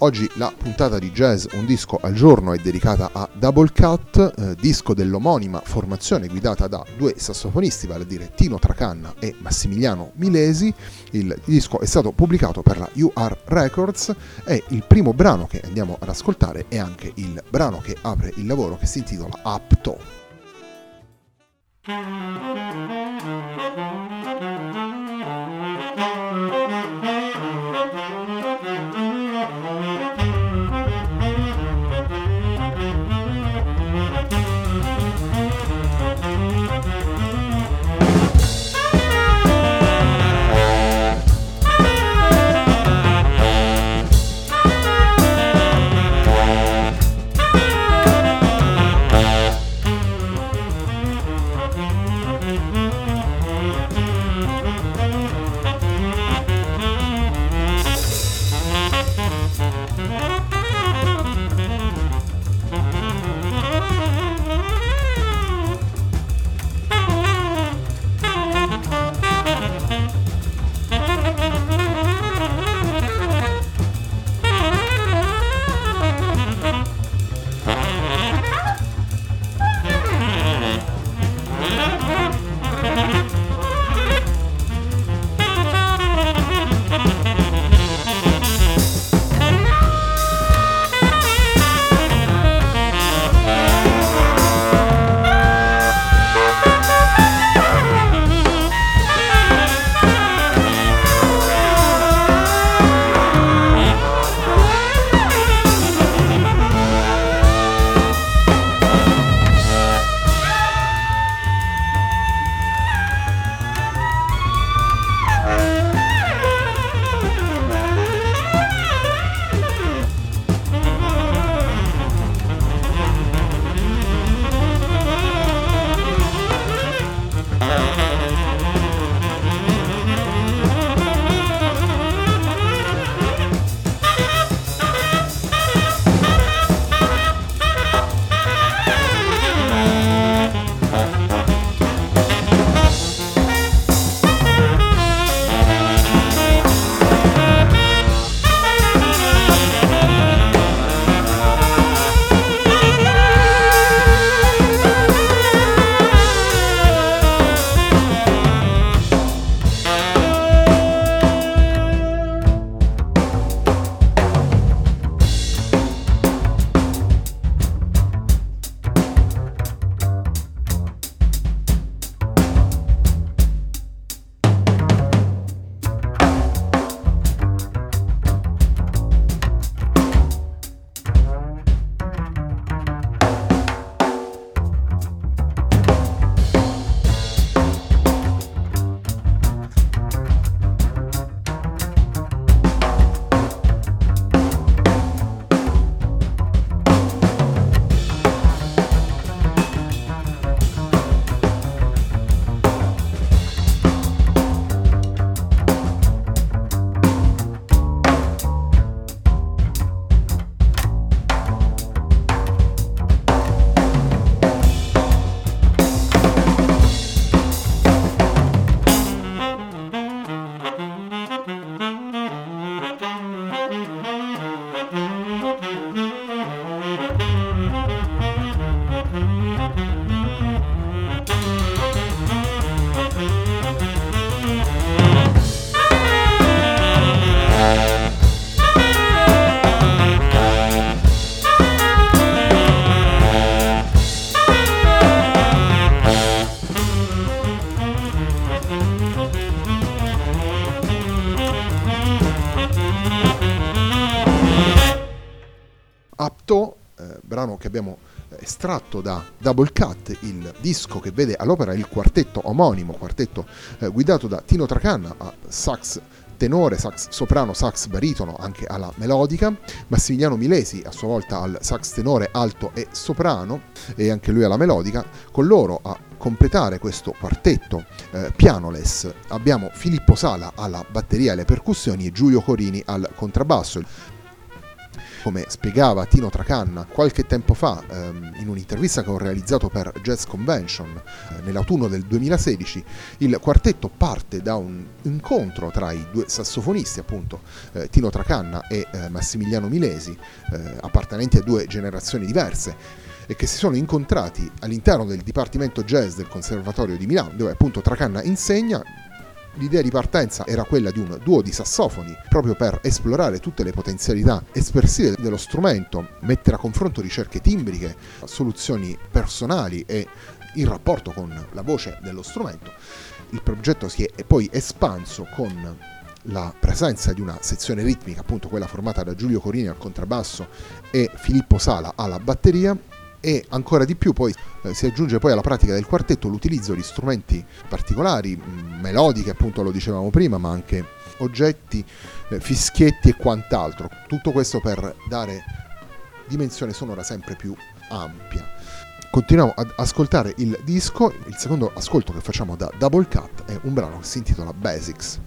Oggi la puntata di jazz Un disco al giorno è dedicata a Double Cut, eh, disco dell'omonima formazione guidata da due sassofonisti, vale a dire Tino Tracanna e Massimiliano Milesi. Il disco è stato pubblicato per la UR Records e il primo brano che andiamo ad ascoltare è anche il brano che apre il lavoro che si intitola Apto. Brano che abbiamo estratto da Double Cut, il disco che vede all'opera il quartetto omonimo, quartetto eh, guidato da Tino Tracanna a sax tenore, sax soprano, sax baritono, anche alla melodica, Massimiliano Milesi a sua volta al sax tenore alto e soprano e anche lui alla melodica, con loro a completare questo quartetto eh, pianoless abbiamo Filippo Sala alla batteria e alle percussioni e Giulio Corini al contrabbasso come spiegava Tino Tracanna qualche tempo fa ehm, in un'intervista che ho realizzato per Jazz Convention eh, nell'autunno del 2016, il quartetto parte da un incontro tra i due sassofonisti, appunto eh, Tino Tracanna e eh, Massimiliano Milesi, eh, appartenenti a due generazioni diverse e che si sono incontrati all'interno del Dipartimento Jazz del Conservatorio di Milano, dove appunto Tracanna insegna, L'idea di partenza era quella di un duo di sassofoni, proprio per esplorare tutte le potenzialità espressive dello strumento, mettere a confronto ricerche timbriche, soluzioni personali e in rapporto con la voce dello strumento. Il progetto si è poi espanso con la presenza di una sezione ritmica, appunto quella formata da Giulio Corini al contrabbasso e Filippo Sala alla batteria, e ancora di più poi eh, si aggiunge poi alla pratica del quartetto l'utilizzo di strumenti particolari, mh, melodiche appunto lo dicevamo prima, ma anche oggetti, eh, fischietti e quant'altro. Tutto questo per dare dimensione sonora sempre più ampia. Continuiamo ad ascoltare il disco, il secondo ascolto che facciamo da Double Cut è un brano che si intitola Basics.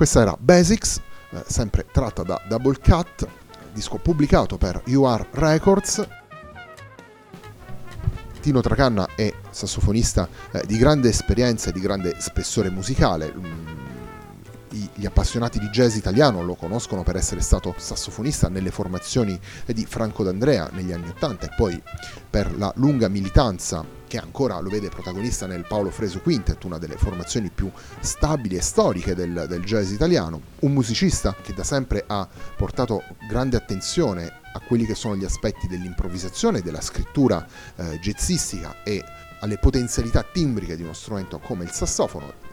Questa era Basics, eh, sempre tratta da Double Cut, disco pubblicato per UR Records. Tino Tracanna è sassofonista eh, di grande esperienza e di grande spessore musicale. Mm, gli appassionati di jazz italiano lo conoscono per essere stato sassofonista nelle formazioni di Franco D'Andrea negli anni Ottanta e poi per la lunga militanza che ancora lo vede protagonista nel Paolo Freso Quintet, una delle formazioni più stabili e storiche del, del jazz italiano, un musicista che da sempre ha portato grande attenzione a quelli che sono gli aspetti dell'improvvisazione, della scrittura eh, jazzistica e alle potenzialità timbriche di uno strumento come il sassofono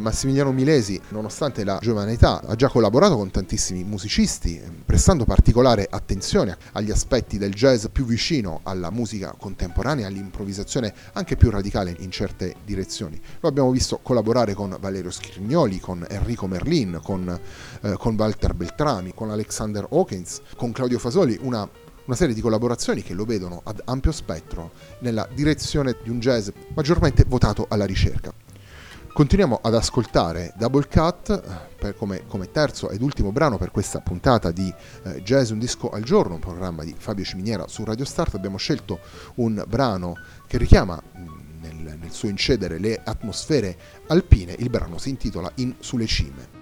Massimiliano Milesi, nonostante la giovane età, ha già collaborato con tantissimi musicisti, prestando particolare attenzione agli aspetti del jazz più vicino alla musica contemporanea, all'improvvisazione anche più radicale in certe direzioni. Lo abbiamo visto collaborare con Valerio Scrignoli, con Enrico Merlin, con, eh, con Walter Beltrami, con Alexander Hawkins, con Claudio Fasoli, una una serie di collaborazioni che lo vedono ad ampio spettro nella direzione di un jazz maggiormente votato alla ricerca. Continuiamo ad ascoltare Double Cut come, come, terzo ed ultimo brano per questa puntata di eh, Jazz Un Disco al Giorno, un programma di Fabio Ciminiera su Radio Start. Abbiamo scelto un brano che richiama mm, nel, nel suo incedere le atmosfere alpine. Il brano si intitola In sulle cime.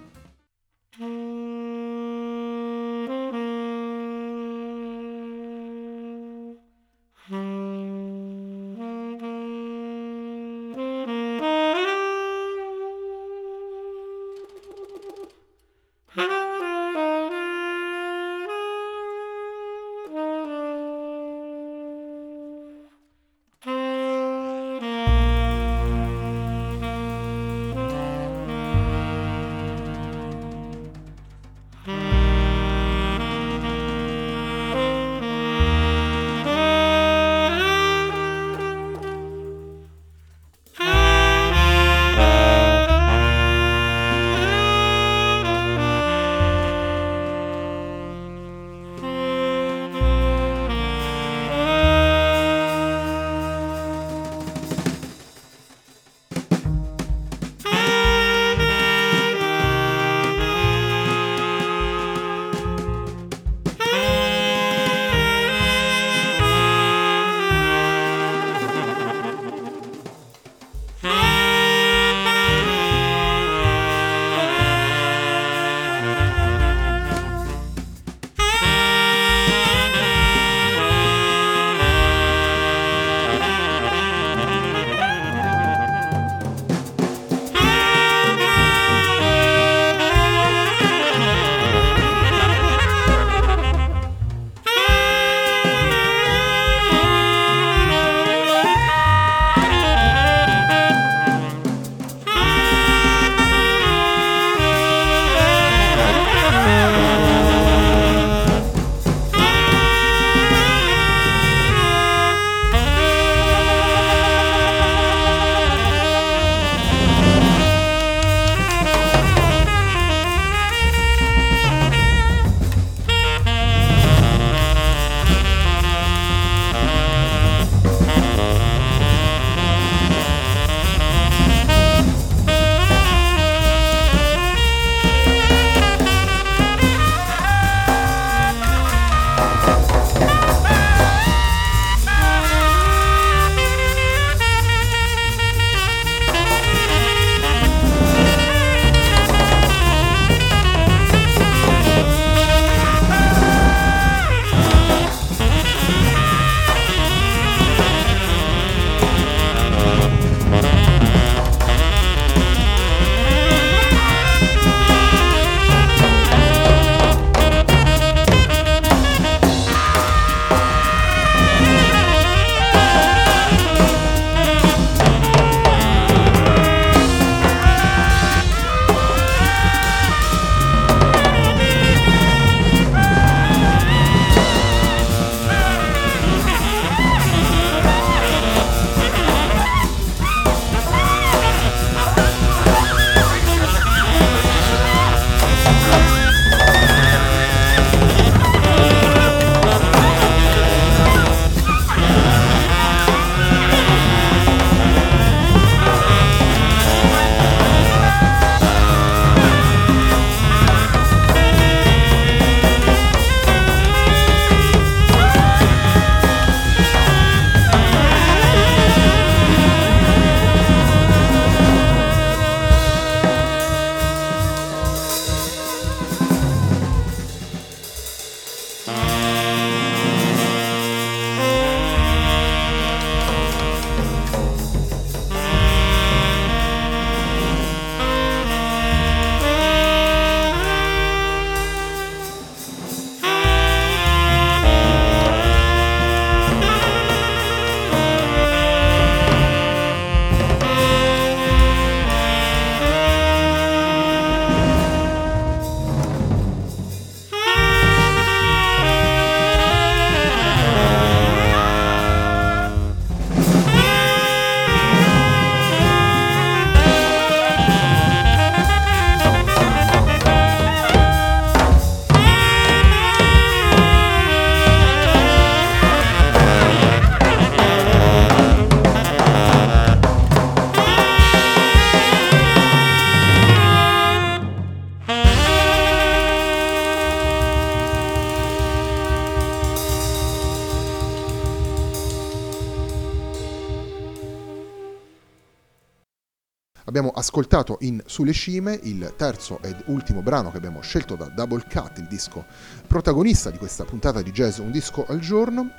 Ascoltato in Sulle Cime il terzo ed ultimo brano che abbiamo scelto da Double Cut, il disco protagonista di questa puntata di jazz Un disco al giorno.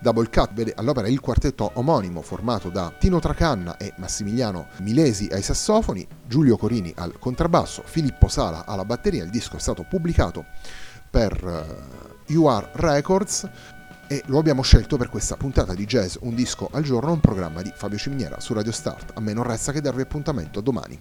Double Cut vede all'opera il quartetto omonimo formato da Tino Tracanna e Massimiliano Milesi ai sassofoni, Giulio Corini al contrabbasso, Filippo Sala alla batteria. Il disco è stato pubblicato per eh, UR Records e lo abbiamo scelto per questa puntata di Jazz Un disco al giorno, un programma di Fabio Ciminiera su Radio Start. A me non resta che darvi appuntamento domani.